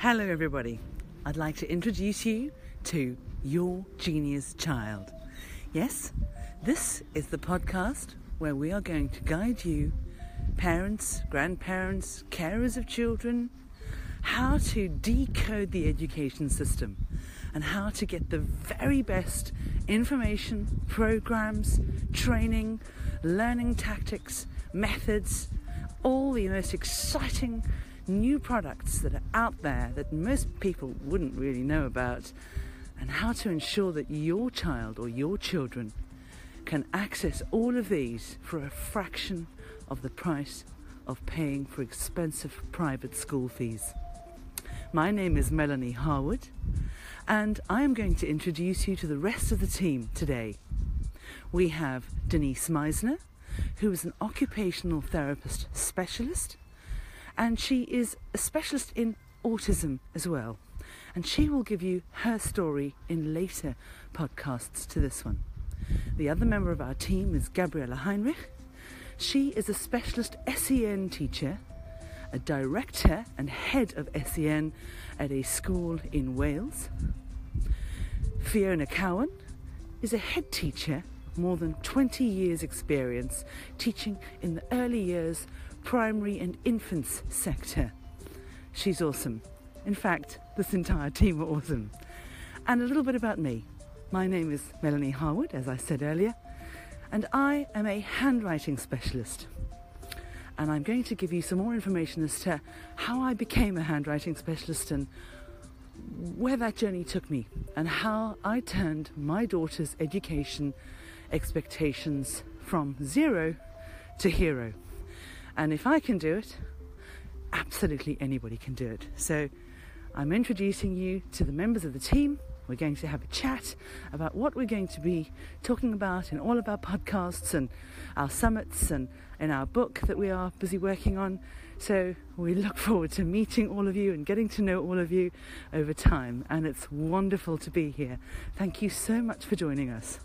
Hello, everybody. I'd like to introduce you to Your Genius Child. Yes, this is the podcast where we are going to guide you, parents, grandparents, carers of children, how to decode the education system and how to get the very best information, programs, training, learning tactics, methods, all the most exciting new products that are out there that most people wouldn't really know about, and how to ensure that your child or your children can access all of these for a fraction of the price of paying for expensive private school fees. My name is Melanie Harwood, and I am going to introduce you to the rest of the team today. We have Denise Meisner, who is an occupational therapist specialist, and she is a specialist in autism as well. And she will give you her story in later podcasts to this one. The other member of our team is Gabriella Heinrich. She is a specialist SEN teacher a director and head of SEN at a school in Wales. Fiona Cowan is a head teacher more than 20 years experience teaching in the early years primary and infants sector. She's awesome. In fact, this entire team are awesome. And a little bit about me. My name is Melanie Harwood, as I said earlier, and I am a handwriting specialist and I'm going to give you some more information as to how I became a handwriting specialist and where that journey took me and how I turned my daughter's education expectations from zero to hero. And if I can do it, absolutely anybody can do it. So I'm introducing you to the members of the team we're going to have a chat about what we're going to be talking about in all of our podcasts and our summits and in our book that we are busy working on. So we look forward to meeting all of you and getting to know all of you over time. And it's wonderful to be here. Thank you so much for joining us.